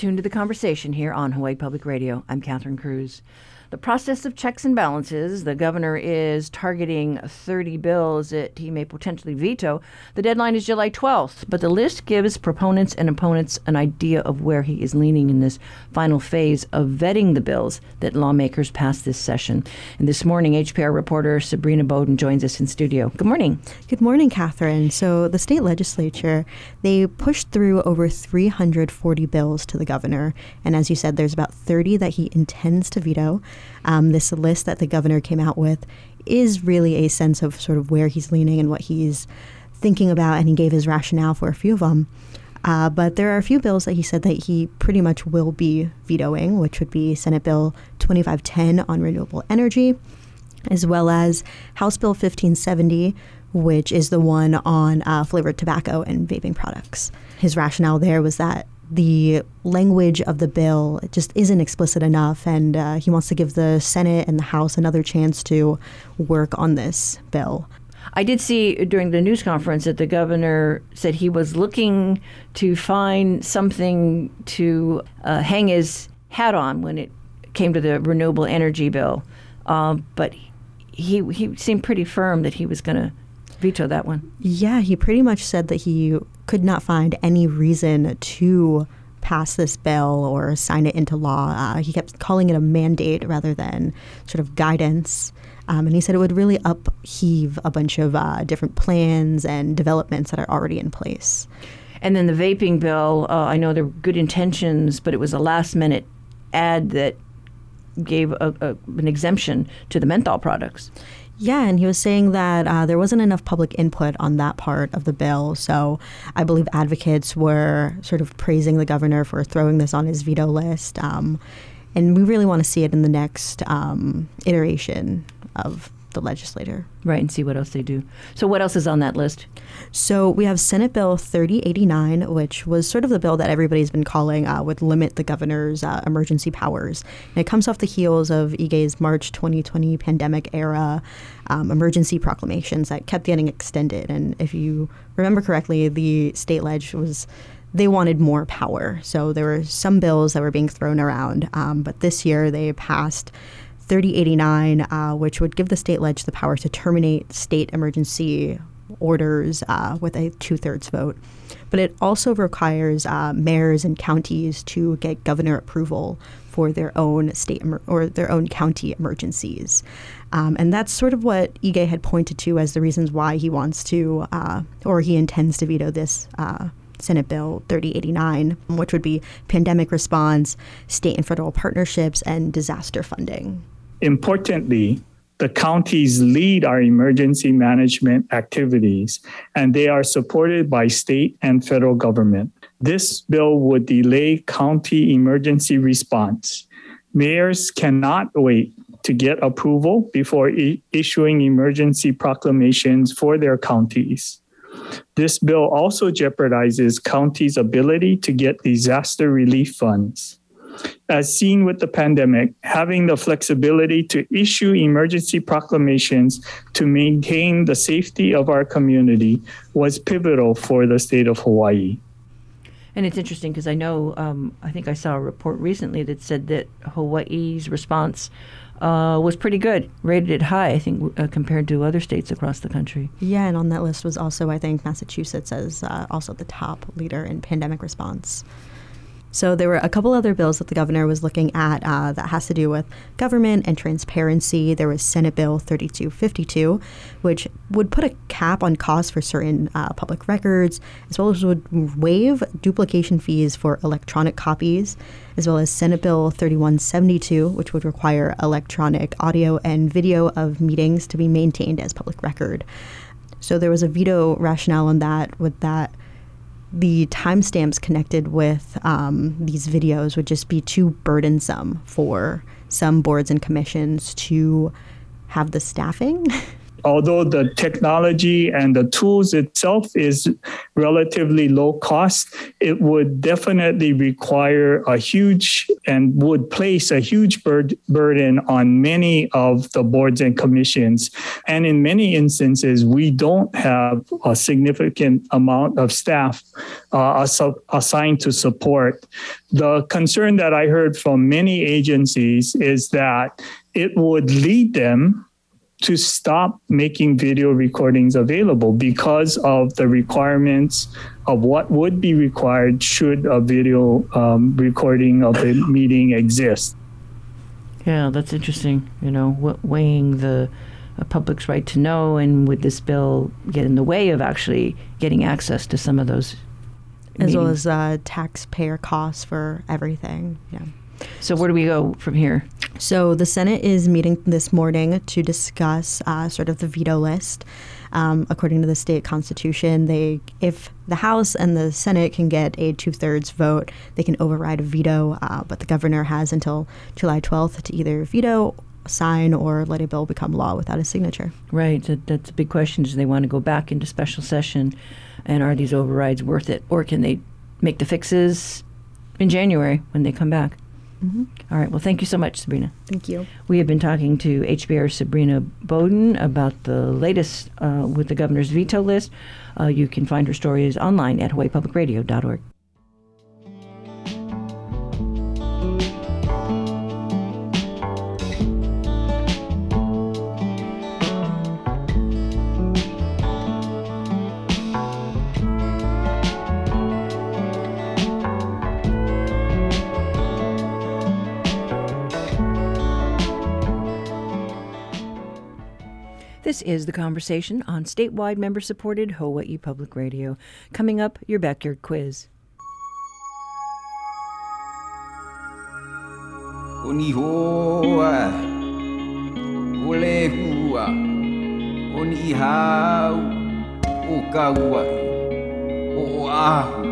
tuned to the conversation here on Hawaii Public Radio. I'm Catherine Cruz. The process of checks and balances, the governor is targeting 30 bills that he may potentially veto. The deadline is July 12th, but the list gives proponents and opponents an idea of where he is leaning in this final phase of vetting the bills that lawmakers pass this session. And this morning, HPR reporter Sabrina Bodon joins us in studio. Good morning. Good morning, Catherine. So the state legislature, they pushed through over 340 bills to the governor. And as you said, there's about 30 that he intends to veto. Um, this list that the governor came out with is really a sense of sort of where he's leaning and what he's thinking about, and he gave his rationale for a few of them. Uh, but there are a few bills that he said that he pretty much will be vetoing, which would be Senate Bill 2510 on renewable energy, as well as House Bill 1570, which is the one on uh, flavored tobacco and vaping products. His rationale there was that the language of the bill just isn't explicit enough, and uh, he wants to give the Senate and the House another chance to work on this bill. I did see during the news conference that the governor said he was looking to find something to uh, hang his hat on when it came to the renewable energy bill, um, but he he seemed pretty firm that he was going to veto that one. Yeah, he pretty much said that he could not find any reason to pass this bill or sign it into law. Uh, he kept calling it a mandate rather than sort of guidance. Um, and he said it would really upheave a bunch of uh, different plans and developments that are already in place. And then the vaping bill, uh, I know there were good intentions, but it was a last minute ad that gave a, a, an exemption to the menthol products. Yeah, and he was saying that uh, there wasn't enough public input on that part of the bill. So I believe advocates were sort of praising the governor for throwing this on his veto list. Um, and we really want to see it in the next um, iteration of the legislator. Right, and see what else they do. So, what else is on that list? So, we have Senate Bill 3089, which was sort of the bill that everybody's been calling uh, would limit the governor's uh, emergency powers. And it comes off the heels of Ige's March 2020 pandemic era um, emergency proclamations that kept getting extended. And if you remember correctly, the state ledge was they wanted more power. So there were some bills that were being thrown around, um, but this year they passed 3089, uh, which would give the state ledge the power to terminate state emergency orders uh, with a two thirds vote. But it also requires uh, mayors and counties to get governor approval for their own state or their own county emergencies. Um, and that's sort of what Ige had pointed to as the reasons why he wants to uh, or he intends to veto this uh, Senate Bill 3089, which would be pandemic response, state and federal partnerships, and disaster funding. Importantly, the counties lead our emergency management activities, and they are supported by state and federal government. This bill would delay county emergency response. Mayors cannot wait to get approval before issuing emergency proclamations for their counties. This bill also jeopardizes counties' ability to get disaster relief funds as seen with the pandemic, having the flexibility to issue emergency proclamations to maintain the safety of our community was pivotal for the state of Hawaii. And it's interesting because I know, um, I think I saw a report recently that said that Hawaii's response uh, was pretty good, rated it high, I think, uh, compared to other states across the country. Yeah, and on that list was also, I think, Massachusetts as uh, also the top leader in pandemic response. So there were a couple other bills that the governor was looking at uh, that has to do with government and transparency. There was Senate Bill 3252, which would put a cap on costs for certain uh, public records, as well as would waive duplication fees for electronic copies, as well as Senate Bill 3172, which would require electronic audio and video of meetings to be maintained as public record. So there was a veto rationale on that, with that the timestamps connected with um, these videos would just be too burdensome for some boards and commissions to have the staffing. although the technology and the tools itself is relatively low cost, it would definitely require a huge and would place a huge bur- burden on many of the boards and commissions. And in many instances, we don't have a significant amount of staff uh, assigned to support. The concern that I heard from many agencies is that it would lead them to stop making video recordings available because of the requirements of what would be required should a video um, recording of a meeting exist. Yeah, that's interesting. You know, weighing the public's right to know, and would this bill get in the way of actually getting access to some of those? As meetings? well as uh, taxpayer costs for everything. Yeah. So where do we go from here? So the Senate is meeting this morning to discuss uh, sort of the veto list. Um, according to the state constitution, they if the House and the Senate can get a two-thirds vote, they can override a veto. Uh, but the governor has until July 12th to either veto sign or let a bill become law without a signature. Right. That, that's a big question. Do they want to go back into special session? And are these overrides worth it? Or can they make the fixes in January when they come back? Mm-hmm. All right. Well, thank you so much, Sabrina. Thank you. We have been talking to HPR Sabrina Bodon about the latest uh, with the governor's veto list. Uh, you can find her stories online at hawaiipublicradio.org. This is The Conversation on statewide member supported Hawaii Public Radio. Coming up, your backyard quiz. Oni hoa, ole hua, oni hau, o kauai, o ahu,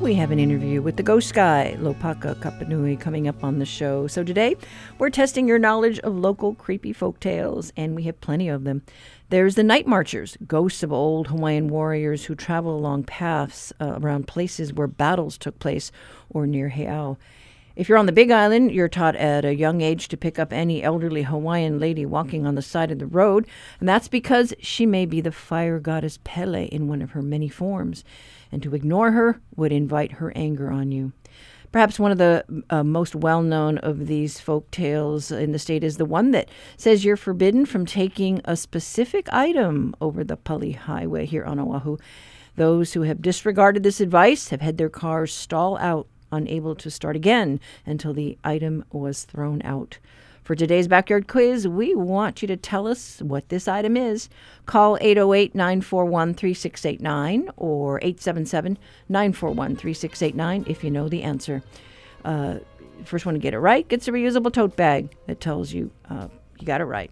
We have an interview with the ghost guy, Lopaka Kapanui, coming up on the show. So today, we're testing your knowledge of local creepy folk tales, and we have plenty of them. There's the night marchers, ghosts of old Hawaiian warriors who travel along paths uh, around places where battles took place or near Heiau. If you're on the Big Island, you're taught at a young age to pick up any elderly Hawaiian lady walking on the side of the road, and that's because she may be the fire goddess Pele in one of her many forms and to ignore her would invite her anger on you. Perhaps one of the uh, most well known of these folk tales in the state is the one that says you're forbidden from taking a specific item over the Pali Highway here on Oahu. Those who have disregarded this advice have had their cars stall out, unable to start again until the item was thrown out. For today's backyard quiz, we want you to tell us what this item is. Call 808 941 3689 or 877 941 3689 if you know the answer. Uh, first one to get it right gets a reusable tote bag that tells you uh, you got it right.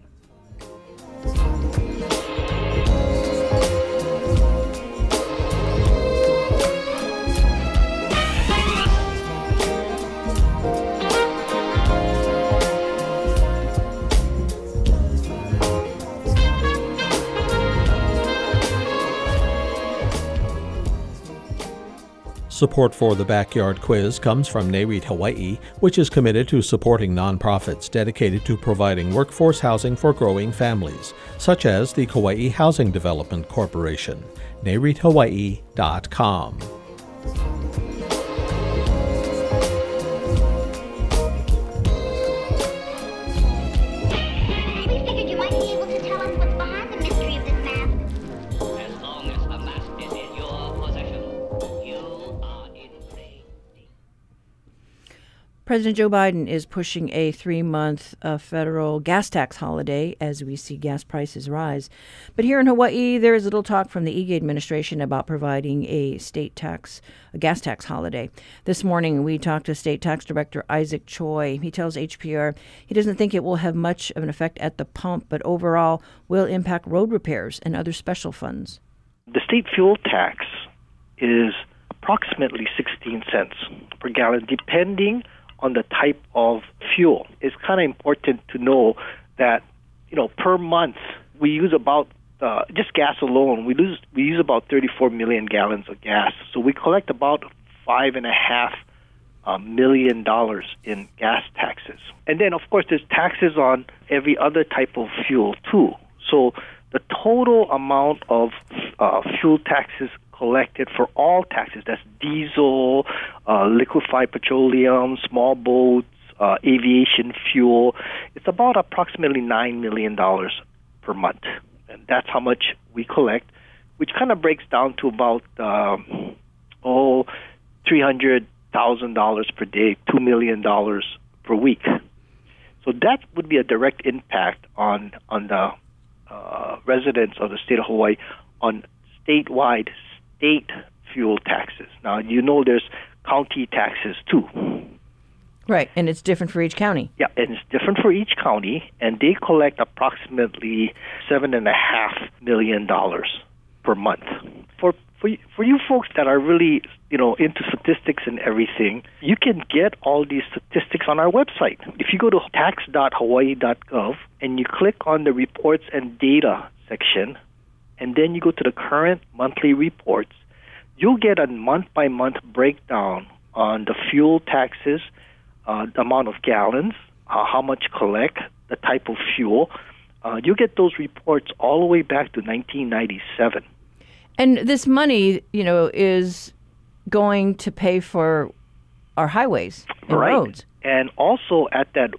Support for the Backyard Quiz comes from NAREIT Hawaii, which is committed to supporting nonprofits dedicated to providing workforce housing for growing families, such as the Kauai Housing Development Corporation. NAREITHawaii.com. President Joe Biden is pushing a three month uh, federal gas tax holiday as we see gas prices rise. But here in Hawaii, there is little talk from the Ige administration about providing a state tax, a gas tax holiday. This morning, we talked to State Tax Director Isaac Choy. He tells HPR he doesn't think it will have much of an effect at the pump, but overall will impact road repairs and other special funds. The state fuel tax is approximately 16 cents per gallon, depending on the type of fuel. It's kind of important to know that you know per month we use about uh, just gas alone we lose we use about 34 million gallons of gas. So we collect about five and a half uh, million dollars in gas taxes. And then, of course, there's taxes on every other type of fuel, too. So the total amount of uh, fuel taxes collected for all taxes that's diesel, uh, liquefied petroleum, small boats, uh, aviation fuel it's about approximately $9 million per month. And that's how much we collect, which kind of breaks down to about, um, oh, 300 thousand dollars per day, two million dollars per week. So that would be a direct impact on on the uh, residents of the state of Hawaii on statewide state fuel taxes. Now you know there's county taxes too. Right, and it's different for each county. Yeah, and it's different for each county, and they collect approximately seven and a half million dollars per month. For for for you folks that are really you know into statistics and everything, you can get all these statistics on our website. If you go to tax.hawaii.gov and you click on the reports and data section, and then you go to the current monthly reports, you'll get a month by month breakdown on the fuel taxes, uh, the amount of gallons, uh, how much collect, the type of fuel. Uh, you get those reports all the way back to 1997. And this money, you know, is going to pay for our highways and right. roads. And also at that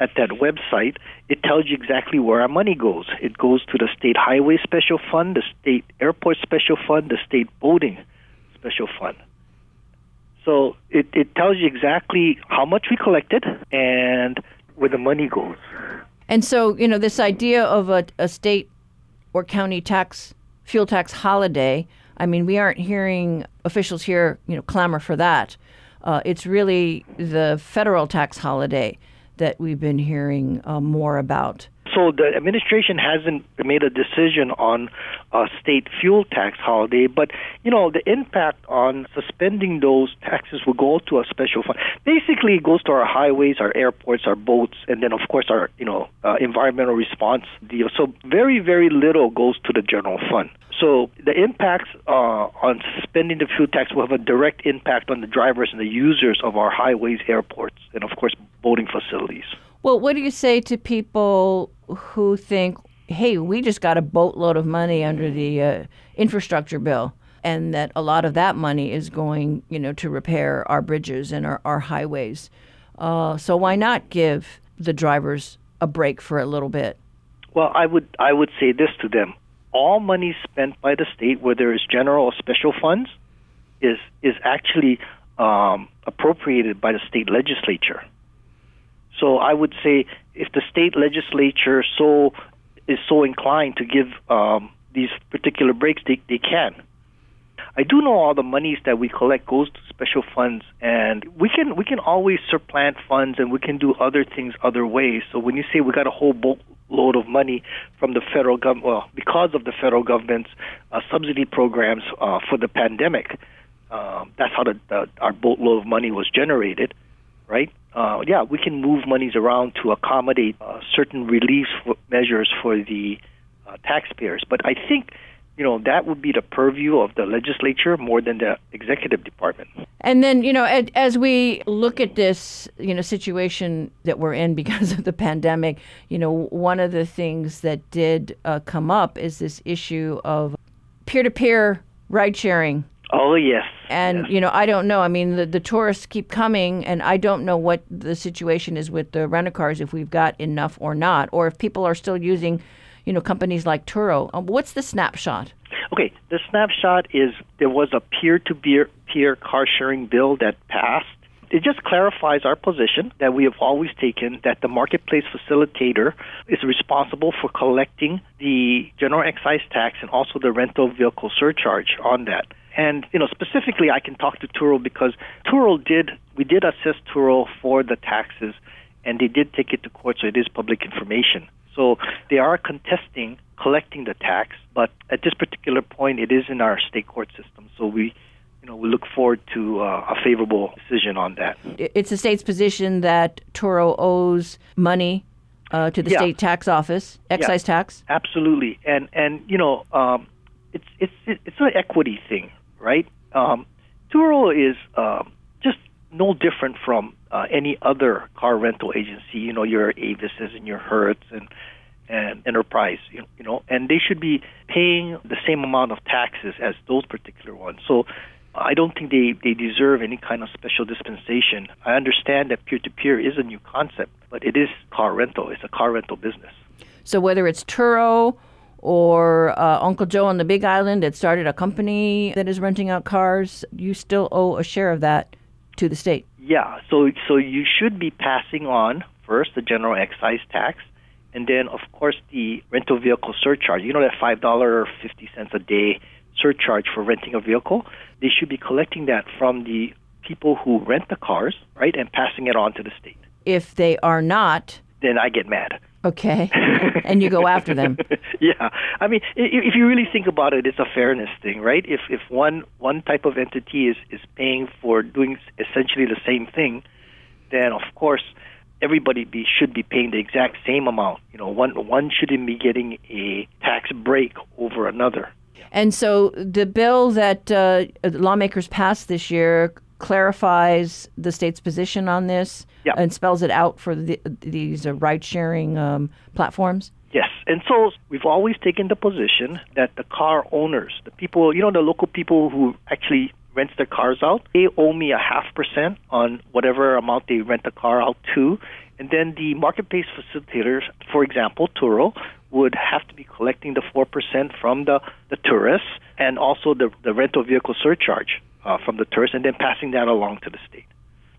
at that website, it tells you exactly where our money goes. It goes to the state highway special fund, the state airport special fund, the state boating special fund. So it, it tells you exactly how much we collected and where the money goes. And so, you know, this idea of a, a state or county tax fuel tax holiday. I mean, we aren't hearing officials here, you know, clamor for that. Uh, it's really the federal tax holiday that we've been hearing uh, more about. So the administration hasn't made a decision on a state fuel tax holiday, but you know the impact on suspending those taxes will go to a special fund. Basically, it goes to our highways, our airports, our boats, and then of course our you know uh, environmental response deal. So very very little goes to the general fund. So the impacts uh, on suspending the fuel tax will have a direct impact on the drivers and the users of our highways, airports, and of course boating facilities. Well, what do you say to people who think, hey, we just got a boatload of money under the uh, infrastructure bill? And that a lot of that money is going, you know, to repair our bridges and our, our highways. Uh, so why not give the drivers a break for a little bit? Well, I would I would say this to them: all money spent by the state, whether it's general or special funds, is is actually um, appropriated by the state legislature. So I would say if the state legislature so is so inclined to give um, these particular breaks, they, they can. I do know all the monies that we collect goes to special funds, and we can we can always supplant funds, and we can do other things other ways. So when you say we got a whole boatload of money from the federal government, well, because of the federal government's uh, subsidy programs uh, for the pandemic, um, that's how the, the, our boatload of money was generated, right? Uh, yeah, we can move monies around to accommodate uh, certain relief measures for the uh, taxpayers. But I think you know that would be the purview of the legislature more than the executive department. And then you know as we look at this you know situation that we're in because of the pandemic, you know one of the things that did uh, come up is this issue of peer-to-peer ride sharing. Oh yes. And yes. you know I don't know. I mean the the tourists keep coming, and I don't know what the situation is with the rental cars if we've got enough or not, or if people are still using you know, companies like Turo. Um, what's the snapshot? Okay, the snapshot is there was a peer-to-peer car sharing bill that passed. It just clarifies our position that we have always taken that the marketplace facilitator is responsible for collecting the general excise tax and also the rental vehicle surcharge on that. And you know, specifically, I can talk to Turo because Turo did we did assist Turo for the taxes, and they did take it to court, so it is public information. So they are contesting collecting the tax, but at this particular point, it is in our state court system. So we you know, we look forward to uh, a favorable decision on that. It's the state's position that Turo owes money uh, to the Yeah. state tax office, excise tax. Absolutely, and and you know, um, it's it's it's an equity thing, right? Um, Turo is um, just no different from uh, any other car rental agency. You know, your Avises and your Hertz and and Enterprise. You, you know, and they should be paying the same amount of taxes as those particular ones. So. I don't think they, they deserve any kind of special dispensation. I understand that peer to peer is a new concept, but it is car rental. It's a car rental business. So whether it's Turo or uh, Uncle Joe on the Big Island that started a company that is renting out cars, you still owe a share of that to the state. Yeah, so so you should be passing on first the general excise tax, and then of course the rental vehicle surcharge. You know that five dollar or fifty cents cents a day surcharge for renting a vehicle. They should be collecting that from the people who rent the cars, right, and passing it on to the state. If they are not, Then I get mad. Okay, and you go after them. yeah, I mean, if you really think about it, it's a fairness thing, right? If if one one type of entity is is paying for doing essentially the same thing, then of course everybody be should be paying the exact same amount. You know, one one shouldn't be getting a tax break over another. And so the bill that uh, lawmakers passed this year clarifies the state's position on this Yeah. and spells it out for the, these uh, ride-sharing um, platforms. Yes, and so we've always taken the position that the car owners, the people, you know, the local people who actually rent their cars out, they owe me a half percent on whatever amount they rent the car out to, and then the marketplace facilitators, for example, Turo, would have to be collecting the four percent from the the tourists and also the the rental vehicle surcharge uh, from the tourists, and then passing that along to the state.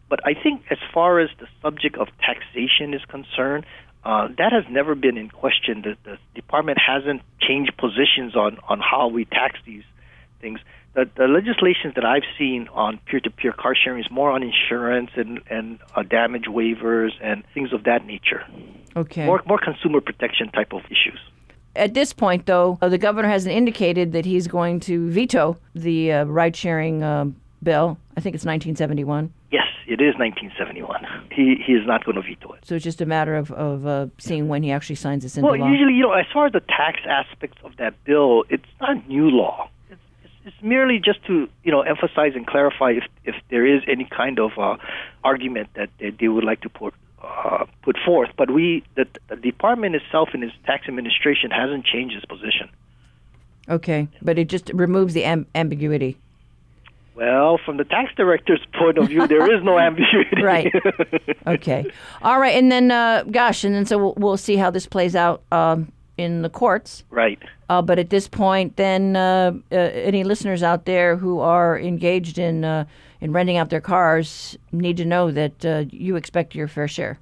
But I think as far as the subject of taxation is concerned, uh, that has never been in question. The, the department hasn't changed positions on, on how we tax these things. The, the legislations that I've seen on peer-to-peer car sharing is more on insurance and, and uh, damage waivers and things of that nature. Okay. More, more consumer protection type of issues. At this point, though, uh, the governor hasn't indicated that he's going to veto the uh, ride-sharing um bill. I think it's 1971. Yes, it is 1971. He, he is not going to veto it. So it's just a matter of, of uh, seeing when he actually signs this into Well, law. usually, you know, as far as the tax aspects of that bill, it's not new law. It's, it's, it's merely just to, you know, emphasize and clarify if, if there is any kind of uh, argument that they, they would like to put uh, put forth. But we, the, the department itself in its tax administration hasn't changed its position. Okay, but it just removes the am- ambiguity. Well, from the tax director's point of view, there is no ambiguity. Right. Okay. All right, and then, uh, gosh, and then so we'll, we'll see how this plays out um, in the courts. right. Uh, but at this point, then uh, uh, any listeners out there who are engaged in uh, in renting out their cars need to know that uh, you expect your fair share.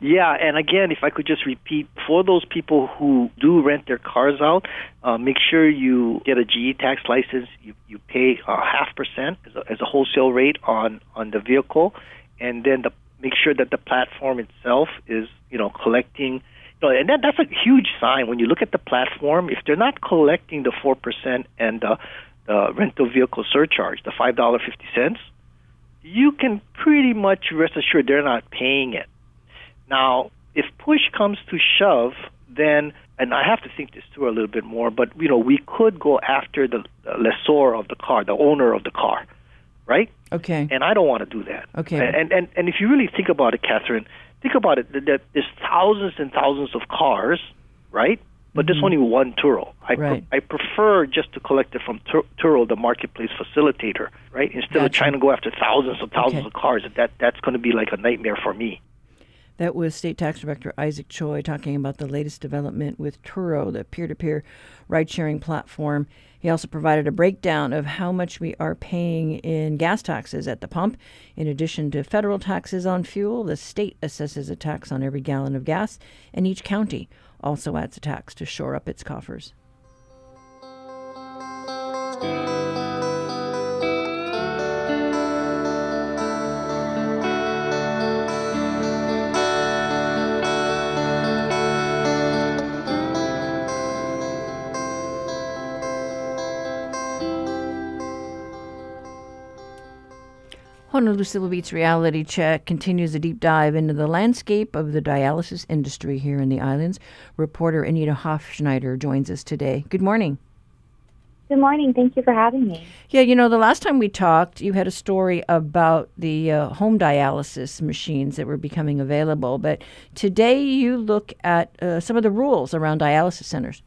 Yeah, and again, if I could just repeat, for those people who do rent their cars out, uh, make sure you get a GE tax license. You, you pay uh, half percent as a, as a wholesale rate on, on the vehicle, and then the, make sure that the platform itself is, you know, collecting. You know, and that, that's a huge sign when you look at the platform. If they're not collecting the four percent and the, the rental vehicle surcharge, the five dollar fifty cents, you can pretty much rest assured they're not paying it. Now, if push comes to shove, then, and I have to think this through a little bit more, but you know, we could go after the, lessor of the car, the owner of the car, right? Okay. And I don't want to do that. Okay. And and and if you really think about it, Catherine, think about it. That there's thousands and thousands of cars, right? But there's only mm. one Turo. I Right. I prefer just to collect it from Tur- Turo, the marketplace facilitator, right? Instead of trying to go after thousands and thousands Okay. of cars. That that's going to be like a nightmare for me. That was State Tax Director Isaac Choy talking about the latest development with Turo, the peer to peer ride sharing platform. He also provided a breakdown of how much we are paying in gas taxes at the pump. In addition to federal taxes on fuel, the state assesses a tax on every gallon of gas, in each county also adds a tax to shore up its coffers. Honolulu Civil Beat's reality check continues a deep dive into the landscape of the dialysis industry here in the islands. Reporter Anita Hofschneider joins us today. Good morning. Good morning. Thank you for having me. Yeah, you know, the last time we talked, you had a story about the uh, home dialysis machines that were becoming available. But today you look at uh, some of the rules around dialysis centers.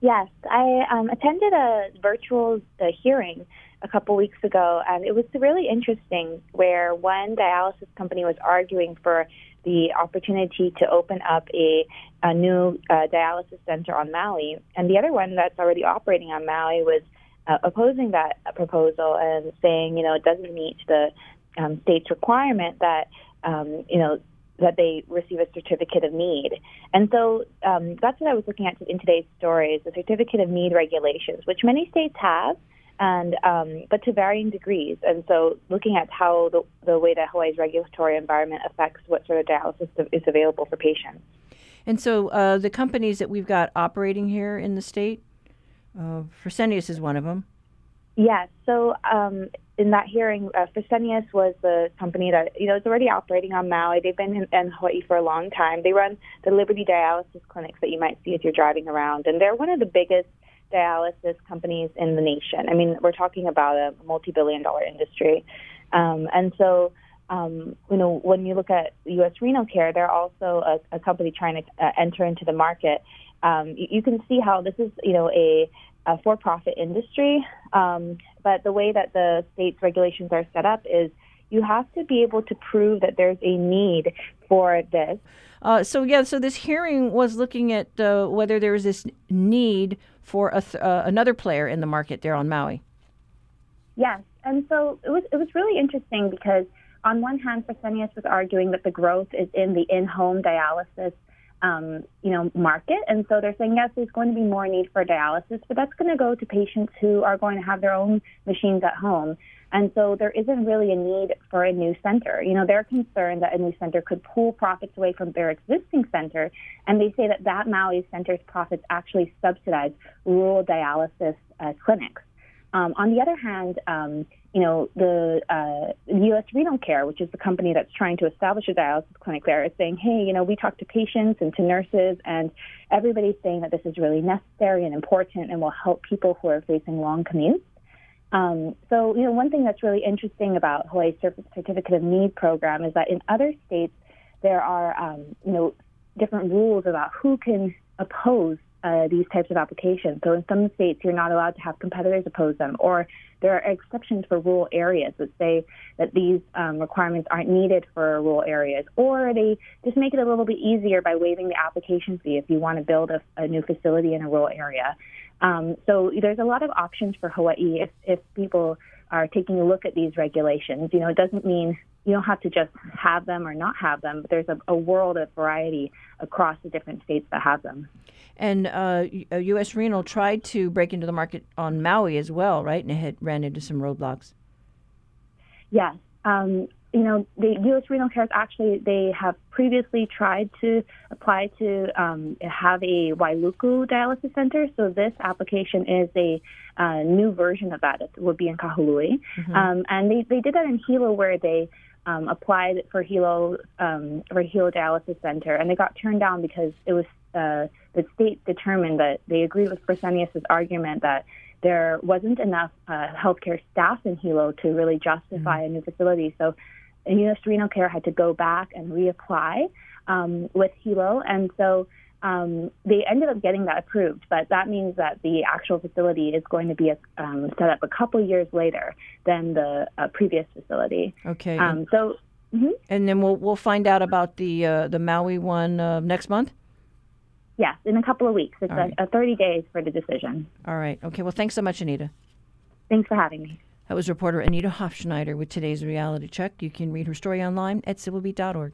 Yes, I um, attended a virtual uh, hearing a couple weeks ago, and it was really interesting where one dialysis company was arguing for the opportunity to open up a, a new uh, dialysis center on Maui, and the other one that's already operating on Maui was uh, opposing that proposal and saying, you know, it doesn't meet the um, state's requirement that, um, you know, that they receive a certificate of need. And so um, that's what I was looking at in today's story is the certificate of need regulations, which many states have and um, but to varying degrees. And so, looking at how the, the way that Hawaii's regulatory environment affects what sort of dialysis is available for patients. And so, uh, the companies that we've got operating here in the state, uh, Fresenius is one of them. Yes. So, um, in that hearing, uh, Fresenius was the company that you know is already operating on Maui. They've been in, in Hawaii for a long time. They run the Liberty Dialysis clinics that you might see if you're driving around, and they're one of the biggest dialysis companies in the nation. I mean, we're talking about a multi-billion dollar industry, um, and so. Um, you know, when you look at U.S. Renal Care, they're also a, a company trying to uh, enter into the market. Um, you, you, can see how this is, you know, a, a for-profit industry. Um, but the way that the state's regulations are set up is you have to be able to prove that there's a need for this. Uh, so yeah, so this hearing was looking at uh, whether there was this need for th- uh, another player in the market there on Maui. Yes, and so it was it was really interesting because on one hand, Fresenius was arguing that the growth is in the in-home dialysis, um, you know, market, and so they're saying yes, there's going to be more need for dialysis, but that's going to go to patients who are going to have their own machines at home. And so there isn't really a need for a new center. You know, they're concerned that a new center could pull profits away from their existing center. And they say that that Maui center's profits actually subsidize rural dialysis uh, clinics. Um, on the other hand, um, you know, the uh, U.S. Renal Care, which is the company that's trying to establish a dialysis clinic there, is saying, hey, you know, we talk to patients and to nurses, and everybody's saying that this is really necessary and important and will help people who are facing long commutes. Um, so, you know, one thing that's really interesting about Hawaii's Certificate of Need program is that in other states there are, um, you know, different rules about who can oppose uh, these types of applications. So in some states, you're not allowed to have competitors oppose them, or there are exceptions for rural areas that say that these um, requirements aren't needed for rural areas, or they just make it a little bit easier by waiving the application fee if you want to build a, a new facility in a rural area. Um, so there's a lot of options for Hawaii if, if people are taking a look at these regulations. You know, it doesn't mean you don't have to just have them or not have them, but there's a, a world of variety across the different states that have them. And uh, U.S. Uh, Renal tried to break into the market on Maui as well, right? And it had ran into some roadblocks. Yes. Um, you know, the U.S. Renal Care actually they have previously tried to apply to um, have a Wailuku dialysis center. So this application is a uh, new version of that. It would be in Kahului, mm-hmm. um, and they they did that in Hilo where they um, applied for Hilo um, for Hilo dialysis center, and they got turned down because it was uh, the state determined that they agreed with Fresenius's argument that there wasn't enough uh, healthcare staff in Hilo to really justify mm-hmm. a new facility. So U.S. Renal Care had to go back and reapply um, with Hilo, and so um, they ended up getting that approved. But that means that the actual facility is going to be um, set up a couple years later than the uh, previous facility. Okay. Um, so. Mm-hmm. And then we'll we'll find out about the uh, the Maui one uh, next month. Yes, in a couple of weeks. It's a, right. a 30 days for the decision. All right. Okay. Well, thanks so much, Anita. Thanks for having me. That was reporter Anita Hofschneider with today's reality check. You can read her story online at civilbeat.org.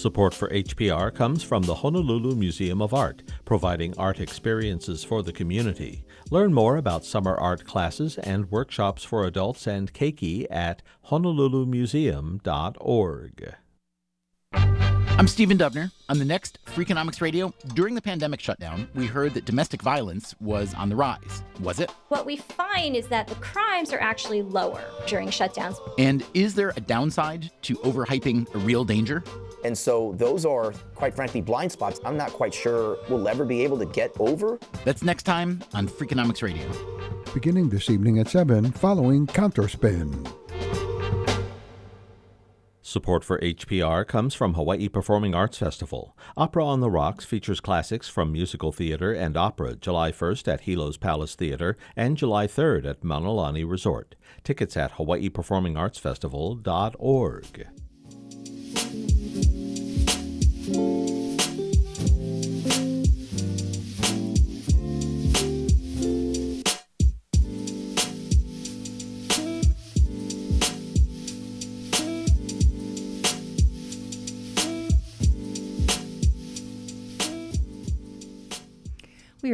Support for HPR comes from the Honolulu Museum of Art providing art experiences for the community. Learn more about summer art classes and workshops for adults and keiki at honolulumuseum.org. I'm Stephen Dubner. On the next Freakonomics Radio, during the pandemic shutdown, we heard that domestic violence was on the rise. Was it? What we find is that the crimes are actually lower during shutdowns. And is there a downside to overhyping a real danger? And so those are, quite frankly, blind spots I'm not quite sure we'll ever be able to get over. That's next time on Freakonomics Radio. Beginning this evening at 7, following Counterspin. Support for HPR comes from Hawaii Performing Arts Festival. Opera on the Rocks features classics from musical theater and opera July 1st at Hilo's Palace Theater and July 3rd at Mauna Lani Resort. Tickets at hawaiiperformingartsfestival.org.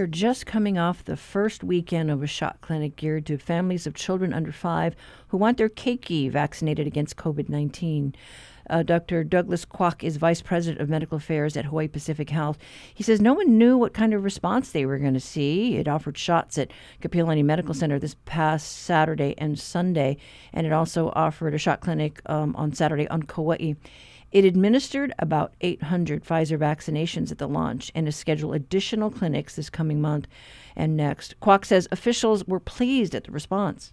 are just coming off the first weekend of a shot clinic geared to families of children under five who want their keiki vaccinated against COVID 19. Uh, Dr. Douglas Kwock is Vice President of Medical Affairs at Hawaii Pacific Health. He says no one knew what kind of response they were going to see. It offered shots at Kapiolani Medical Center this past Saturday and Sunday, and it also offered a shot clinic um, on Saturday on Kauai. It administered about 800 Pfizer vaccinations at the launch and is scheduled additional clinics this coming month and next. Kwock says officials were pleased at the response.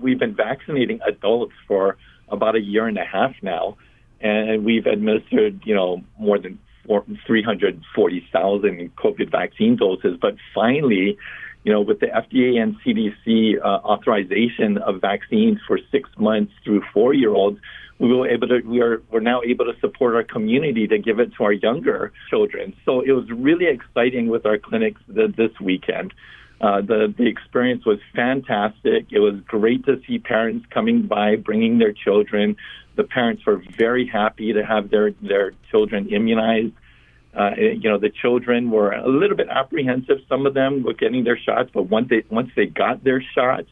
We've been vaccinating adults for about a year and a half now, and we've administered, you know, more than 340,000 COVID vaccine doses. But finally, you know, with the FDA and CDC uh, authorization of vaccines for six months through four year olds, we were able to we are we're now able to support our community to give it to our younger children. So it was really exciting with our clinics the, this weekend. Uh, the the experience was fantastic. It was great to see parents coming by, bringing their children. The parents were very happy to have their their children immunized. Uh, you know, the children were a little bit apprehensive. Some of them were getting their shots, but once they once they got their shots,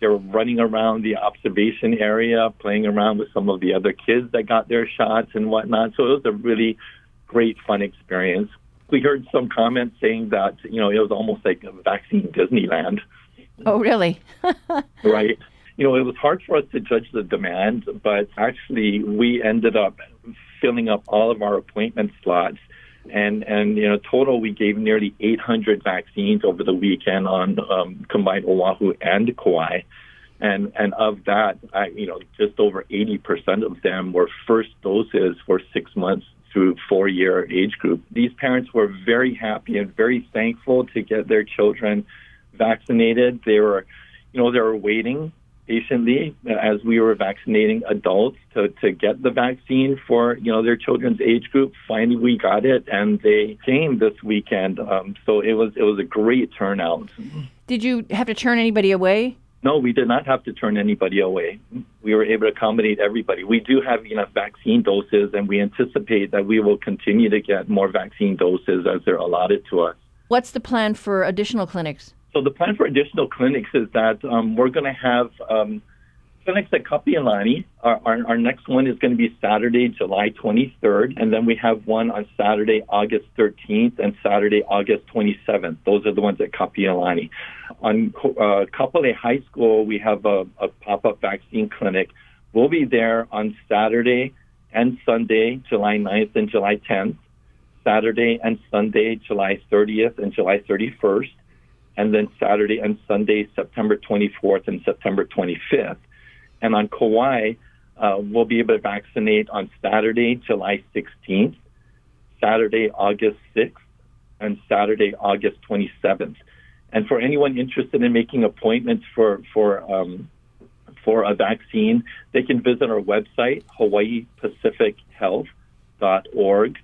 they were running around the observation area, playing around with some of the other kids that got their shots and whatnot. So it was a really great, fun experience. We heard some comments saying that, you know, it was almost like a vaccine Disneyland. Oh, really? right. You know, it was hard for us to judge the demand, but actually, we ended up filling up all of our appointment slots and and you know total we gave nearly 800 vaccines over the weekend on um, combined Oahu and Kauai, and and of that, I, you know just over 80 percent of them were first doses for six months through four year age group. These parents were very happy and very thankful to get their children vaccinated. They were, you know, they were waiting patiently as we were vaccinating adults to, to get the vaccine for you know their children's age group. Finally, we got it, and they came this weekend. Um, so it was it was a great turnout. Did you have to turn anybody away? No, we did not have to turn anybody away. We were able to accommodate everybody. We do have enough vaccine doses, and we anticipate that we will continue to get more vaccine doses as they're allotted to us. What's the plan for additional clinics? So the plan for additional clinics is that um, we're going to have um, clinics at Kapiolani. Our, our, our, next one is going to be Saturday, July 23rd, and then we have one on Saturday, August 13th, and Saturday, August 27th. Those are the ones at Kapiolani. On uh, Kapolei High School, we have a, a pop-up vaccine clinic. We'll be there on Saturday and Sunday, July 9th and July 10th. Saturday and Sunday, July 30th and July 31st and then Saturday and Sunday, September 24th and September 25th. And on Kauai, uh, we'll be able to vaccinate on Saturday, July 16th, Saturday, August 6th, and Saturday, August 27th. And for anyone interested in making appointments for for um, for a vaccine, they can visit our website, hawaiipacifichealth.org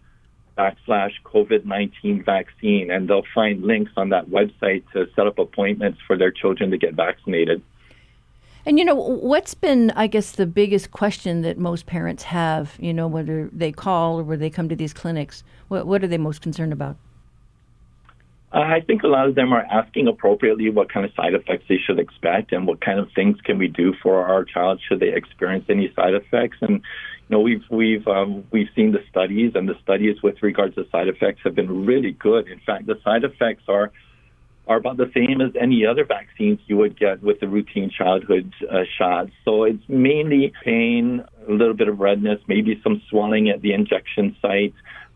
backslash COVID 19 vaccine, and they'll find links on that website to set up appointments for their children to get vaccinated. And you know, what's been, I guess, the biggest question that most parents have, you know, whether they call or whether they come to these clinics, what, what are they most concerned about? Uh, I think a lot of them are asking appropriately what kind of side effects they should expect and what kind of things can we do for our child should they experience any side effects. And know, we've we've um, we've seen the studies, and the studies with regards to side effects have been really good. In fact, the side effects are are about the same as any other vaccines you would get with the routine childhood uh, shots. So it's mainly pain, a little bit of redness, maybe some swelling at the injection site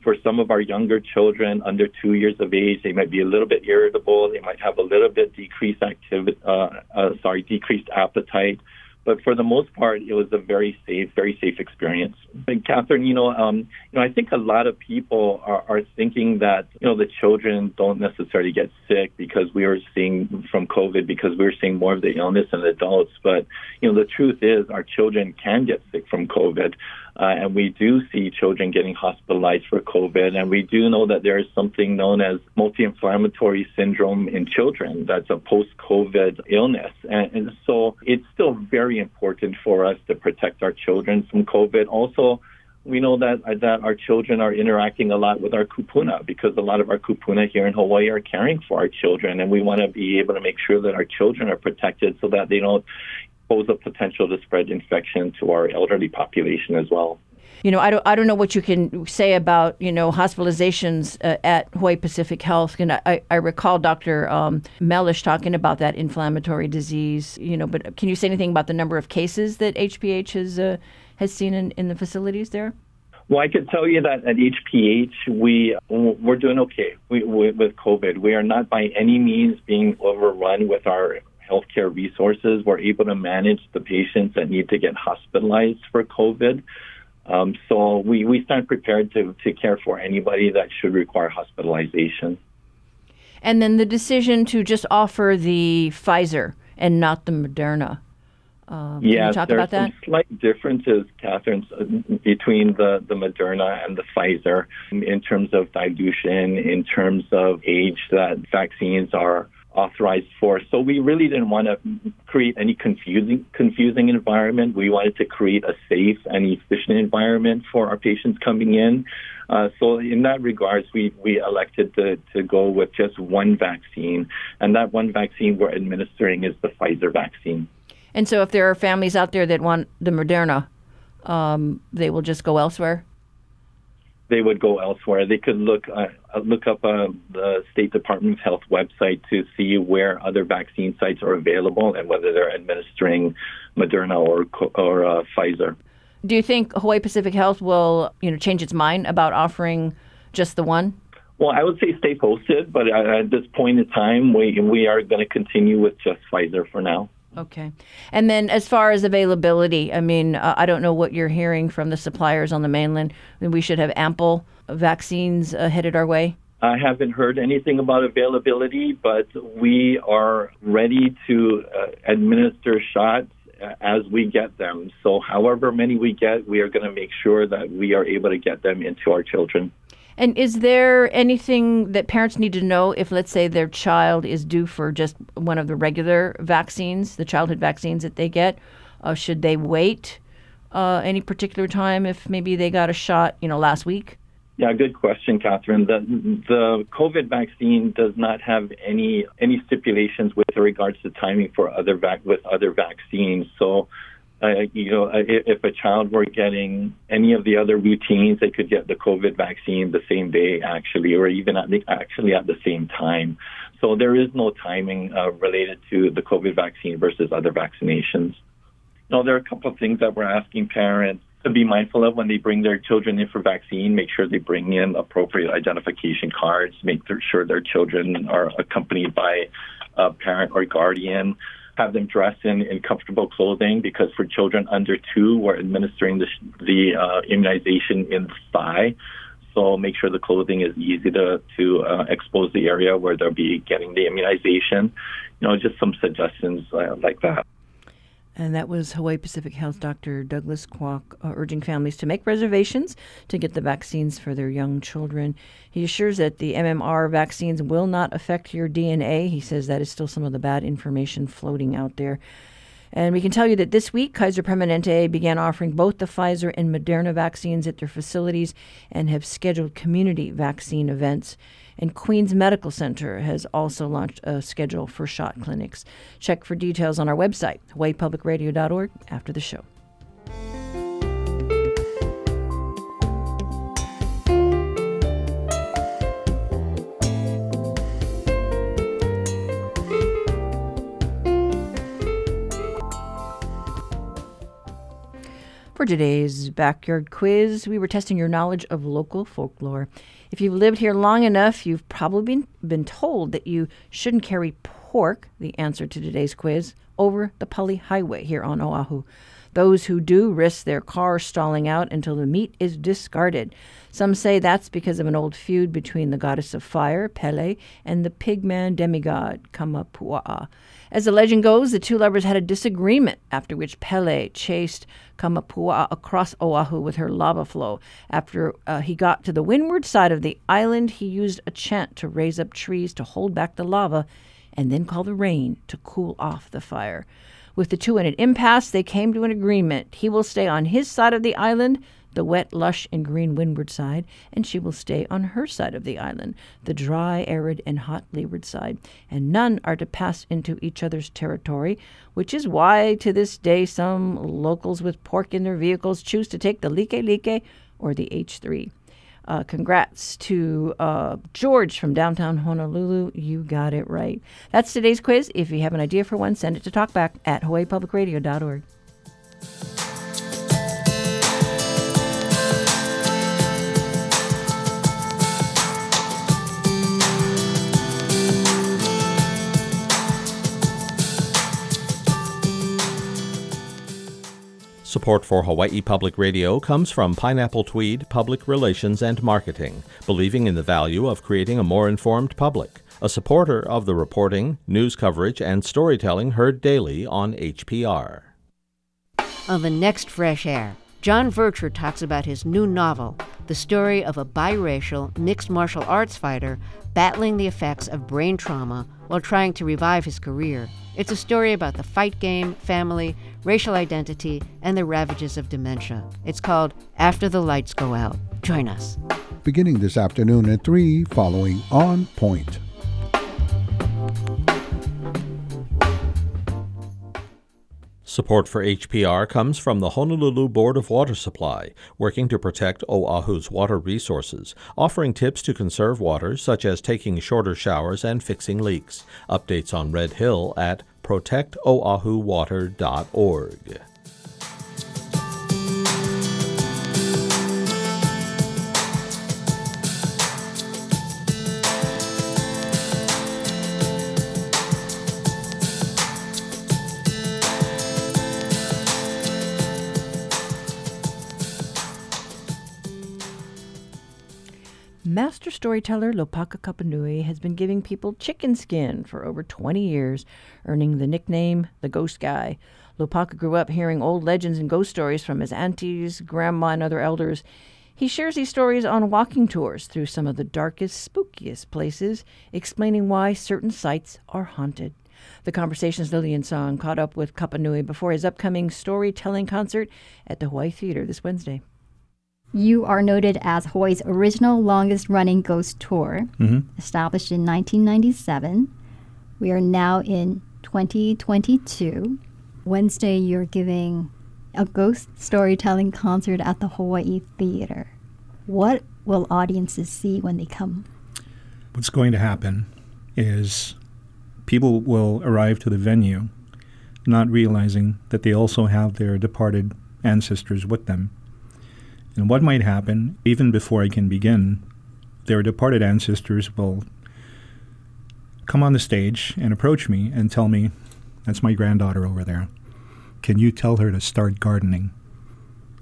for some of our younger children under two years of age, they might be a little bit irritable. They might have a little bit decreased activity, uh, uh, sorry, decreased appetite. But for the most part, it was a very safe, very safe experience. And Catherine, you know, um, you know, I think a lot of people are, are thinking that you know the children don't necessarily get sick because we are seeing from COVID because we're seeing more of the illness in adults. But you know, the truth is, our children can get sick from COVID. Uh, and we do see children getting hospitalized for COVID. And we do know that there is something known as multi inflammatory syndrome in children. That's a post COVID illness. And, and so it's still very important for us to protect our children from COVID. Also, we know that that our children are interacting a lot with our kupuna because a lot of our kupuna here in Hawaii are caring for our children, and we want to be able to make sure that our children are protected so that they don't pose a potential to spread infection to our elderly population as well. You know, I don't, I don't know what you can say about, you know, hospitalizations uh, at Hawaii Pacific Health. And I, I recall Dr. Um, Mellish talking about that inflammatory disease, you know, but can you say anything about the number of cases that HPH has, uh, has seen in, in the facilities there? Well, I can tell you that at HPH, we we're doing okay we, we, with COVID. We are not by any means being overrun with our healthcare resources. We're able to manage the patients that need to get hospitalized for COVID. Um, so we, we stand prepared to, to care for anybody that should require hospitalization. And then the decision to just offer the Pfizer and not the Moderna. Um, yes, there are some slight differences, Catherine, between the, the Moderna and the Pfizer in terms of dilution, in terms of age that vaccines are authorized for. So we really didn't want to create any confusing confusing environment. We wanted to create a safe and efficient environment for our patients coming in. Uh, so in that regards, we we elected to to go with just one vaccine, and that one vaccine we're administering is the Pfizer vaccine. And so, if there are families out there that want the Moderna, um, they will just go elsewhere they would go elsewhere. They could look uh, look up uh, the State Department of Health website to see where other vaccine sites are available and whether they're administering Moderna or or uh, Pfizer. Do you think Hawaii Pacific Health will, you know, change its mind about offering just the one? Well, I would say stay posted, but at this point in time, we we are going to continue with just Pfizer for now. Okay. And then as far as availability, I mean, uh, I don't know what you're hearing from the suppliers on the mainland. I mean, we should have ample vaccines uh, headed our way. I haven't heard anything about availability, but we are ready to uh, administer shots uh, as we get them. So, however many we get, we are going to make sure that we are able to get them into our children. And is there anything that parents need to know if, let's say, their child is due for just one of the regular vaccines, the childhood vaccines that they get? Uh, should they wait uh, any particular time if maybe they got a shot, you know, last week? Yeah, good question, Catherine. The the COVID vaccine does not have any any stipulations with regards to timing for other vac- with other vaccines. So uh, you know, uh, if a child were getting any of the other routines, they could get the COVID vaccine the same day, actually, or even at the, actually at the same time. So there is no timing uh, related to the COVID vaccine versus other vaccinations. Now, there are a couple of things that we're asking parents to be mindful of when they bring their children in for vaccine. Make sure they bring in appropriate identification cards. Make sure their children are accompanied by a parent or guardian have them dressed in, in comfortable clothing because for children under two, we're administering the, the uh, immunization in the thigh. So make sure the clothing is easy to, to uh, expose the area where they'll be getting the immunization. You know, just some suggestions uh, like that. And that was Hawaii Pacific Health Dr. Douglas Kwock uh, urging families to make reservations to get the vaccines for their young children. He assures that the MMR vaccines will not affect your DNA. He says that is still some of the bad information floating out there. And we can tell you that this week, Kaiser Permanente began offering both the Pfizer and Moderna vaccines at their facilities and have scheduled community vaccine events. And Queens Medical Center has also launched a schedule for shot clinics. Check for details on our website, hawaiipublicradio.org, after the show. For today's backyard quiz, we were testing your knowledge of local folklore. If you've lived here long enough, you've probably been, been told that you shouldn't carry pork, the answer to today's quiz, over the Pali Highway here on Oahu. Those who do risk their car stalling out until the meat is discarded. Some say that's because of an old feud between the goddess of fire, Pele, and the pigman demigod, Kamapua'a. As the legend goes, the two lovers had a disagreement, after which Pele chased Kamapua'a across Oahu with her lava flow. After uh, he got to the windward side of the island, he used a chant to raise up trees to hold back the lava and then call the rain to cool off the fire. With the two in an impasse, they came to an agreement. He will stay on his side of the island, the wet, lush, and green windward side, and she will stay on her side of the island, the dry, arid, and hot leeward side. And none are to pass into each other's territory, which is why to this day some locals with pork in their vehicles choose to take the Likelike or the H3. Uh, congrats to uh, George from downtown Honolulu. You got it right. That's today's quiz. If you have an idea for one, send it to talkback at hawaiipublicradio.org. Support for Hawaii Public Radio comes from Pineapple Tweed Public Relations and Marketing, believing in the value of creating a more informed public, a supporter of the reporting, news coverage, and storytelling heard daily on HPR. On the next Fresh Air, John Vercher talks about his new novel, the story of a biracial mixed martial arts fighter battling the effects of brain trauma while trying to revive his career. It's a story about the fight game, family, racial identity, and the ravages of dementia. It's called After the Lights Go Out. Join us. Beginning this afternoon at 3, following On Point. Support for HPR comes from the Honolulu Board of Water Supply, working to protect Oahu's water resources, offering tips to conserve water such as taking shorter showers and fixing leaks. Updates on Red Hill at protectoahuwater.org. Master storyteller Lopaka Kapanui has been giving people chicken skin for over 20 years, earning the nickname the Ghost Guy. Lopaka grew up hearing old legends and ghost stories from his aunties, grandma, and other elders. He shares these stories on walking tours through some of the darkest, spookiest places, explaining why certain sites are haunted. The Conversations Lillian Tsang caught up with Kapanui before his upcoming storytelling concert at the Hawaii Theater this Wednesday. You are noted as Hawaii's original longest running ghost tour, Mm-hmm. established in 1997. We are now in 2022. Wednesday, you're giving a ghost storytelling concert at the Hawaii Theater. What will audiences see when they come? What's going to happen is people will arrive to the venue not realizing that they also have their departed ancestors with them. And what might happen, even before I can begin, their departed ancestors will come on the stage and approach me and tell me, That's my granddaughter over there. Can you tell her to start gardening?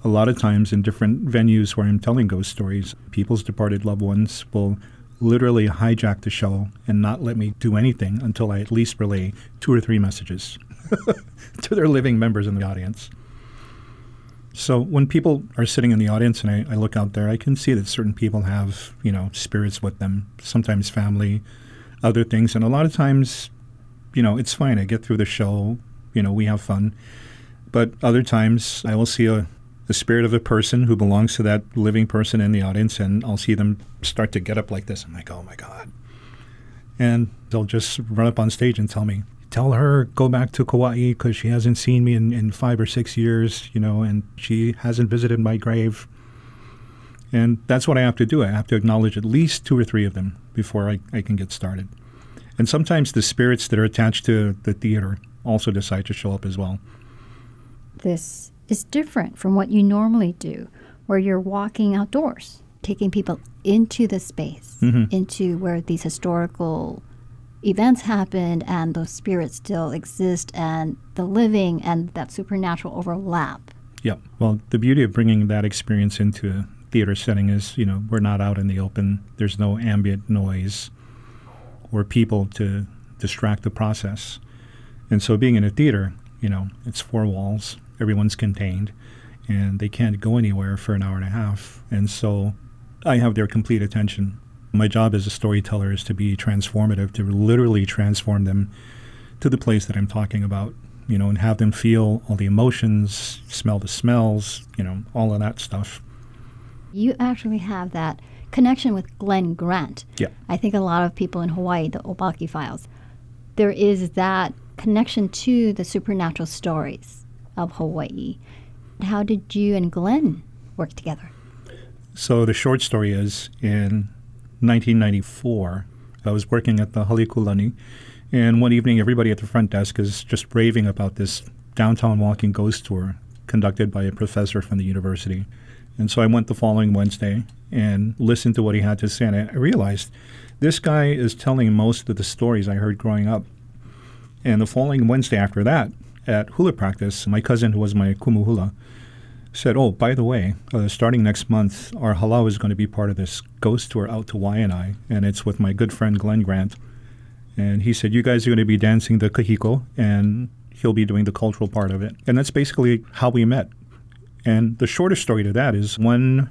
A lot of times in different venues where I'm telling ghost stories, people's departed loved ones will literally hijack the show and not let me do anything until I at least relay two or three messages to their living members in the audience. So when people are sitting in the audience and I, I look out there, I can see that certain people have, you know, spirits with them, sometimes family, other things. And a lot of times, you know, it's fine. I get through the show, you know, we have fun. But other times I will see a the spirit of a person who belongs to that living person in the audience, and I'll see them start to get up like this. I'm like, oh my God. And they'll just run up on stage and tell me, tell her go back to Kauai because she hasn't seen me in, in five or six years, you know, and she hasn't visited my grave. And that's what I have to do. I have to acknowledge at least two or three of them before I, I can get started. And sometimes the spirits that are attached to the theater also decide to show up as well. This is different from what you normally do, where you're walking outdoors, taking people into the space, Mhm. into where these historical events happened and those spirits still exist and the living and that supernatural overlap. Yeah. Well, the beauty of bringing that experience into a theater setting is, you know, we're not out in the open. There's no ambient noise or people to distract the process. And so being in a theater, you know, it's four walls, everyone's contained, and they can't go anywhere for an hour and a half. And so I have their complete attention. My job as a storyteller is to be transformative, to literally transform them to the place that I'm talking about, you know, and have them feel all the emotions, smell the smells, you know, all of that stuff. You actually have that connection with Glen Grant. Yeah. I think a lot of people in Hawaii, the Obake Files, there is that connection to the supernatural stories of Hawaii. How did you and Glen work together? So the short story is in 1994, I was working at the Halekulani, and one evening everybody at the front desk is just raving about this downtown walking ghost tour conducted by a professor from the university. And so I went the following Wednesday and listened to what he had to say, and I realized this guy is telling most of the stories I heard growing up. And the following Wednesday after that, at hula practice, my cousin, who was my kumuhula, said, "Oh, by the way, uh, starting next month, our halau is going to be part of this ghost tour out to Waianae, and it's with my good friend Glen Grant." And he said, "You guys are going to be dancing the kahiko, and he'll be doing the cultural part of it." And that's basically how we met. And the shortest story to that is one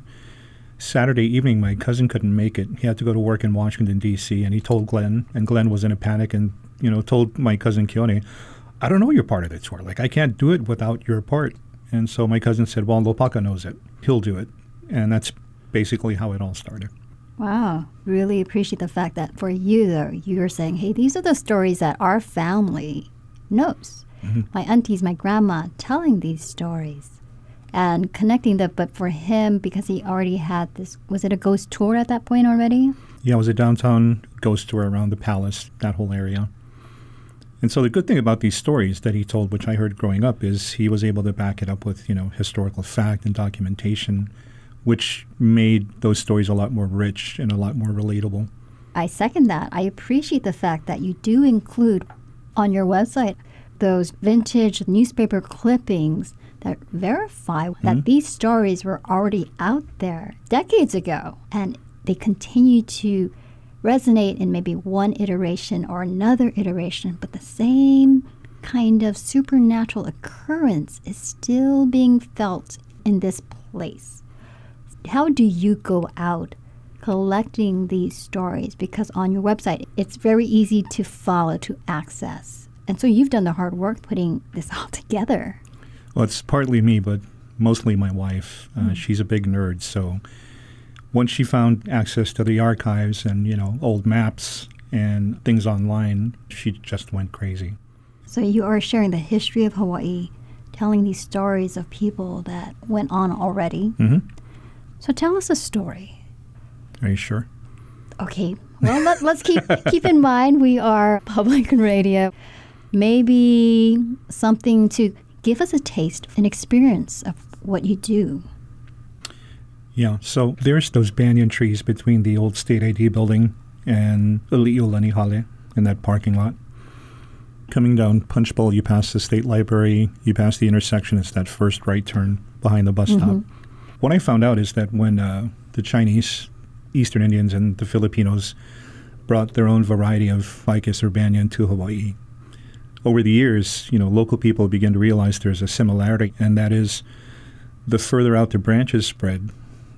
Saturday evening, my cousin couldn't make it. He had to go to work in Washington D.C., and he told Glen, and Glen was in a panic, and you know, told my cousin Keone, "I don't know you're part of the tour. Like, I can't do it without your part." And so my cousin said, Well, Lopaka knows it. He'll do it. And that's basically how it all started. Wow. Really appreciate the fact that for you, though, you're saying, hey, these are the stories that our family knows. Mhm. My aunties, my grandma telling these stories and connecting them. But for him, because he already had this, was it a ghost tour at that point already? Yeah, it was a downtown ghost tour around the palace, that whole area. And so the good thing about these stories that he told, which I heard growing up, is he was able to back it up with, you know, historical fact and documentation, which made those stories a lot more rich and a lot more relatable. I second that. I appreciate the fact that you do include on your website those vintage newspaper clippings that verify that Mhm. these stories were already out there decades ago and they continue to resonate in maybe one iteration or another iteration, but the same kind of supernatural occurrence is still being felt in this place. How do you go out collecting these stories? Because on your website, it's very easy to follow, to access. And so you've done the hard work putting this all together. Well, it's partly me, but mostly my wife. Uh, Mm. She's a big nerd, so once she found access to the archives and you know old maps and things online, she just went crazy. So you are sharing the history of Hawaii, telling these stories of people that went on already. hmm So tell us a story. Are you sure? Okay. Well, let, let's keep keep in mind we are public radio. Maybe something to give us a taste, an experience of what you do. Yeah. So there's those banyan trees between the old state ID building and Ali'iolani Hale in that parking lot. Coming down Punchbowl, you pass the state library, you pass the intersection. It's that first right turn behind the bus stop. Mhm. What I found out is that when uh, the Chinese, Eastern Indians, and the Filipinos brought their own variety of ficus or banyan to Hawaii, over the years, you know, local people begin to realize there's a similarity, and that is the further out the branches spread,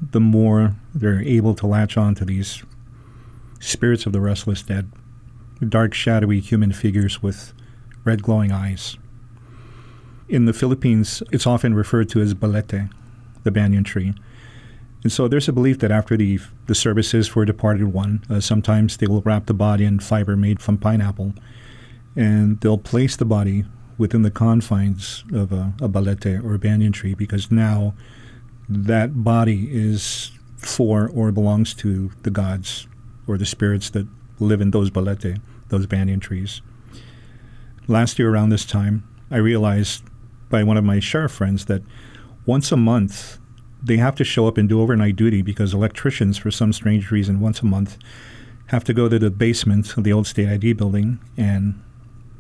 the more they're able to latch on to these spirits of the restless dead, dark, shadowy human figures with red glowing eyes. in the Philippines, it's often referred to as balete, the banyan tree. And so there's a belief that after the, the services for a departed one, uh, sometimes they will wrap the body in fiber made from pineapple, and they'll place the body within the confines of a, a balete or a banyan tree because now that body is for or belongs to the gods or the spirits that live in those balete, those banyan trees. Last year around this time, I realized by one of my sheriff friends that once a month they have to show up and do overnight duty because electricians, for some strange reason, once a month have to go to the basement of the old state ID building and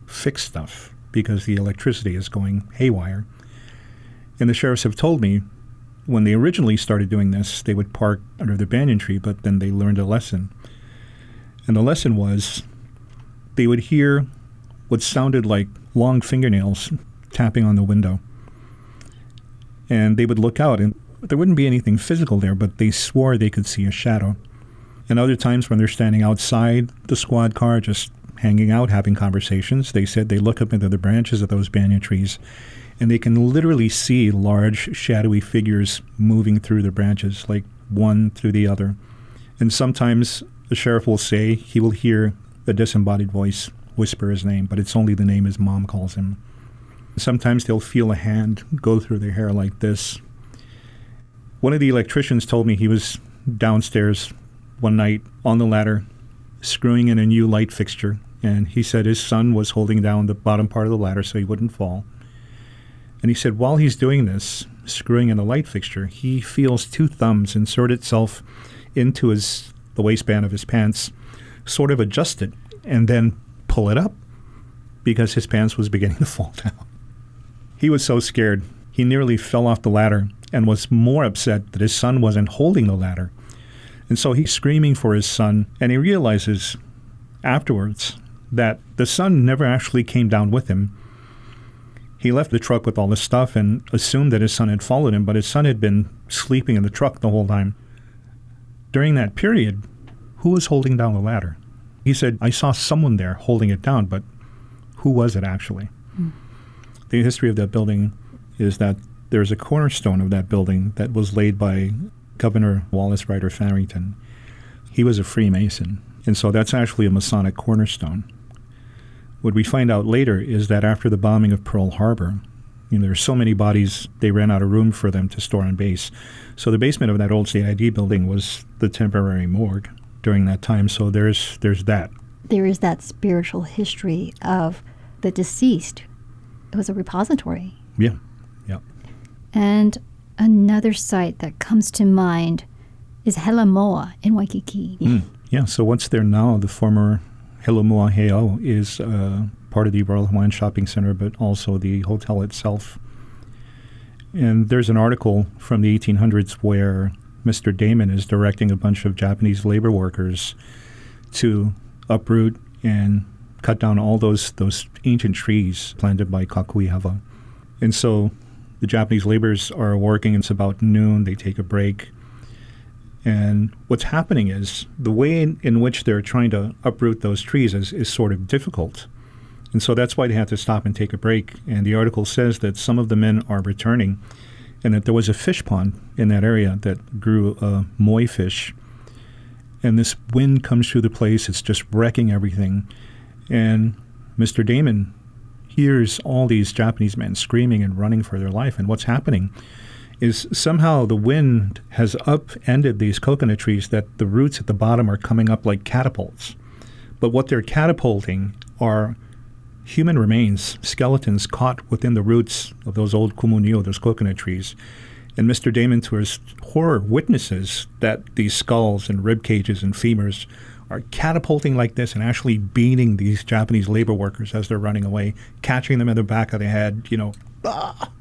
fix stuff because the electricity is going haywire. And the sheriffs have told me when they originally started doing this, they would park under the banyan tree, but then they learned a lesson. And the lesson was they would hear what sounded like long fingernails tapping on the window. And they would look out, and there wouldn't be anything physical there, but they swore they could see a shadow. And other times when they're standing outside the squad car, just hanging out, having conversations, they said they look up into the branches of those banyan trees and they can literally see large shadowy figures moving through the branches, like one through the other. And sometimes the sheriff will say he will hear a disembodied voice whisper his name, but it's only the name his mom calls him. Sometimes they'll feel a hand go through their hair like this. One of the electricians told me he was downstairs one night on the ladder screwing in a new light fixture, and he said his son was holding down the bottom part of the ladder so he wouldn't fall. And he said while he's doing this, screwing in the light fixture, he feels two thumbs insert itself into his the waistband of his pants, sort of adjust it, and then pull it up because his pants was beginning to fall down. He was so scared, he nearly fell off the ladder and was more upset that his son wasn't holding the ladder. And so he's screaming for his son, and he realizes afterwards that the son never actually came down with him. He left the truck with all the stuff and assumed that his son had followed him, but his son had been sleeping in the truck the whole time. During that period, who was holding down the ladder? He said, I saw someone there holding it down, but who was it actually? Mm. The history of that building is that there's a cornerstone of that building that was laid by Governor Wallace Rider Farrington. He was a Freemason, and so that's actually a Masonic cornerstone. What we find out later is that after the bombing of Pearl Harbor, you know, there were so many bodies, they ran out of room for them to store on base. So the basement of that old CID building was the temporary morgue during that time. So there's there's that. There is that spiritual history of the deceased. It was a repository. Yeah, yeah. And another site that comes to mind is Helumoa in Waikiki. Mm, yeah. So what's there now? The former Helumoa Heiau is uh, part of the Royal Hawaiian Shopping Center, but also the hotel itself. And there's an article from the 1800s where Mr. Damon is directing a bunch of Japanese labor workers to uproot and cut down all those those ancient trees planted by Kakuhihewa. And so the Japanese laborers are working. It's about noon. They take a break. And what's happening is the way in, in which they're trying to uproot those trees is, is sort of difficult. And so that's why they have to stop and take a break. And the article says that some of the men are returning and that there was a fish pond in that area that grew uh, moi fish. And this wind comes through the place, it's just wrecking everything. And Mr. Damon hears all these Japanese men screaming and running for their life. And what's happening is somehow the wind has upended these coconut trees that the roots at the bottom are coming up like catapults. But what they're catapulting are human remains, skeletons caught within the roots of those old kumu niu, those coconut trees. And Mr. Damon, to his horror, witnesses that these skulls and rib cages and femurs are catapulting like this and actually beating these Japanese labor workers as they're running away, catching them in the back of the head, you know. Ah!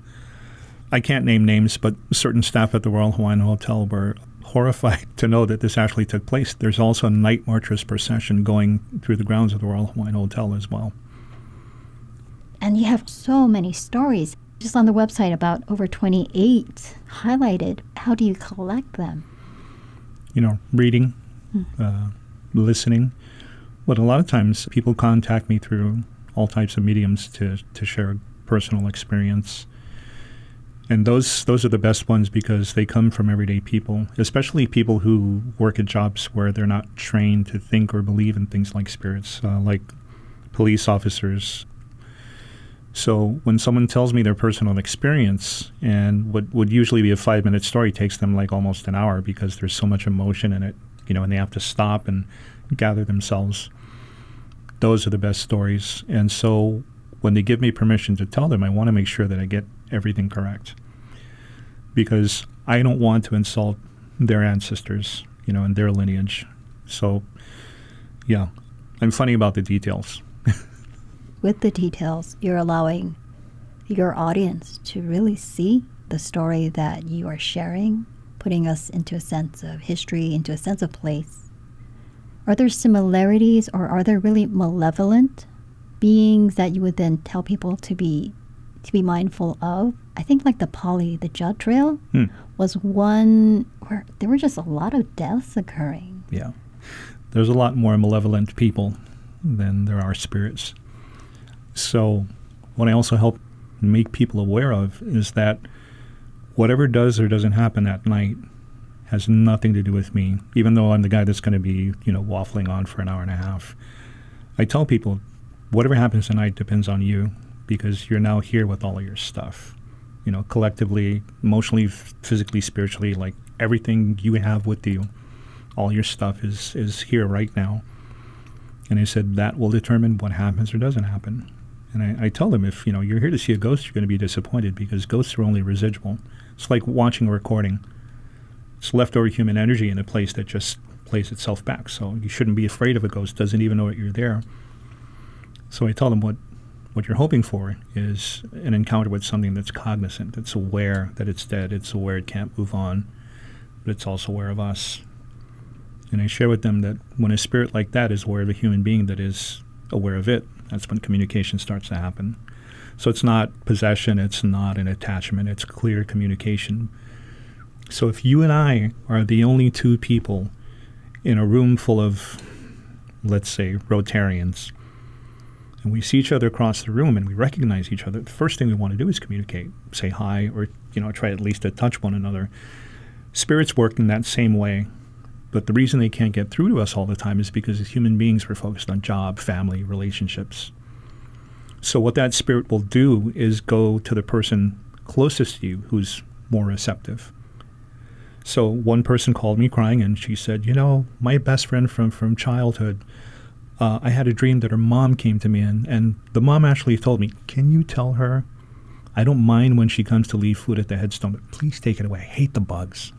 I can't name names, but certain staff at the Royal Hawaiian Hotel were horrified to know that this actually took place. There's also a night marchers procession going through the grounds of the Royal Hawaiian Hotel as well. And you have so many stories just on the website about over 28 highlighted. How do you collect them? You know, reading, mm. uh, listening. But a lot of times people contact me through all types of mediums to, to share personal experience. And those those are the best ones because they come from everyday people, especially people who work at jobs where they're not trained to think or believe in things like spirits, uh, like police officers. So when someone tells me their personal experience, and what would usually be a five minute story takes them like almost an hour because there's so much emotion in it, you know, and they have to stop and gather themselves. Those are the best stories. And so when they give me permission to tell them, I want to make sure that I get everything correct. Because I don't want to insult their ancestors, you know, and their lineage. So, yeah, I'm funny about the details. With the details, you're allowing your audience to really see the story that you are sharing, putting us into a sense of history, into a sense of place. Are there similarities or are there really malevolent beings that you would then tell people to be to be mindful of. I think like the Pali, the Judd Trail Hmm. was one where there were just a lot of deaths occurring. Yeah. There's a lot more malevolent people than there are spirits. So, what I also help make people aware of is that whatever does or doesn't happen that night has nothing to do with me, even though I'm the guy that's going to be, you know, waffling on for an hour and a half. I tell people, whatever happens tonight depends on you because you're now here with all of your stuff. You know, collectively, emotionally, physically, spiritually, like everything you have with you, all your stuff is is here right now. And I said that will determine what happens or doesn't happen. And I, I tell them if you know you're here to see a ghost, you're going to be disappointed because ghosts are only residual. It's like watching a recording. It's leftover human energy in a place that just plays itself back. So you shouldn't be afraid of a ghost. Doesn't even know that you're there. So I tell them what what you're hoping for is an encounter with something that's cognizant, that's aware that it's dead, it's aware it can't move on, but it's also aware of us. And I share with them that when a spirit like that is aware of a human being that is aware of it, that's when communication starts to happen. So it's not possession, it's not an attachment, it's clear communication. So if you and I are the only two people in a room full of, let's say, Rotarians, and we see each other across the room and we recognize each other, the first thing we want to do is communicate, say hi, or you know, try at least to touch one another. Spirits work in that same way, but the reason they can't get through to us all the time is because as human beings we're focused on job, family, relationships. So what that spirit will do is go to the person closest to you who's more receptive. So one person called me crying and she said, "You know, my best friend from from childhood uh, I had a dream that her mom came to me, and, and the mom actually told me, Can you tell her I don't mind when she comes to leave food at the headstone, but please take it away. I hate the bugs.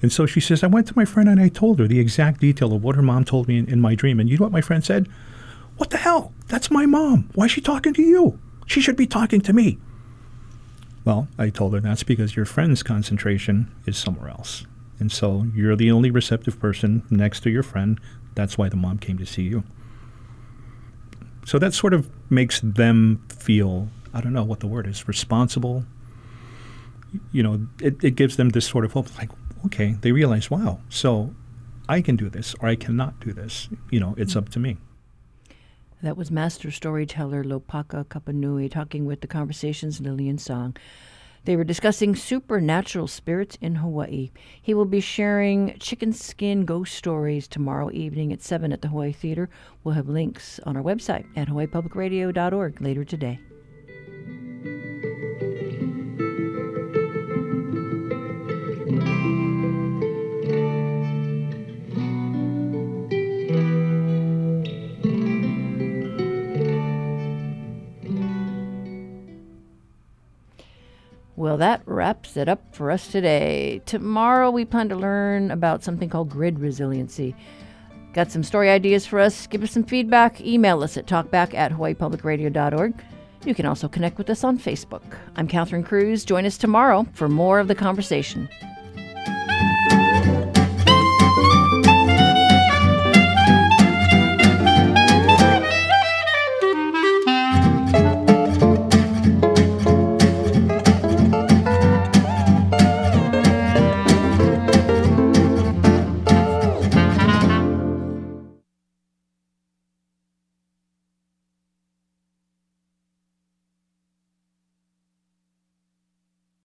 And so she says, I went to my friend and I told her the exact detail of what her mom told me in, in my dream. And you know what my friend said? What the hell? That's my mom. Why is she talking to you? She should be talking to me. Well, I told her that's because your friend's concentration is somewhere else. And so you're the only receptive person next to your friend. That's why the mom came to see you. So that sort of makes them feel, I don't know what the word is, responsible. You know, it, it gives them this sort of hope like, okay, they realize, wow, so I can do this or I cannot do this. You know, it's up to me. That was master storyteller Lopaka Kapanui talking with the Conversations Lillian Tsang. They were discussing supernatural spirits in Hawaii. He will be sharing chicken skin ghost stories tomorrow evening at 7 at the Hawaii Theater. We'll have links on our website at hawaiipublicradio.org later today. Well, that wraps it up for us today. Tomorrow, we plan to learn about something called grid resiliency. Got some story ideas for us? Give us some feedback. Email us at talkback at hawaiipublicradio.org. You can also connect with us on Facebook. I'm Catherine Cruz. Join us tomorrow for more of the conversation.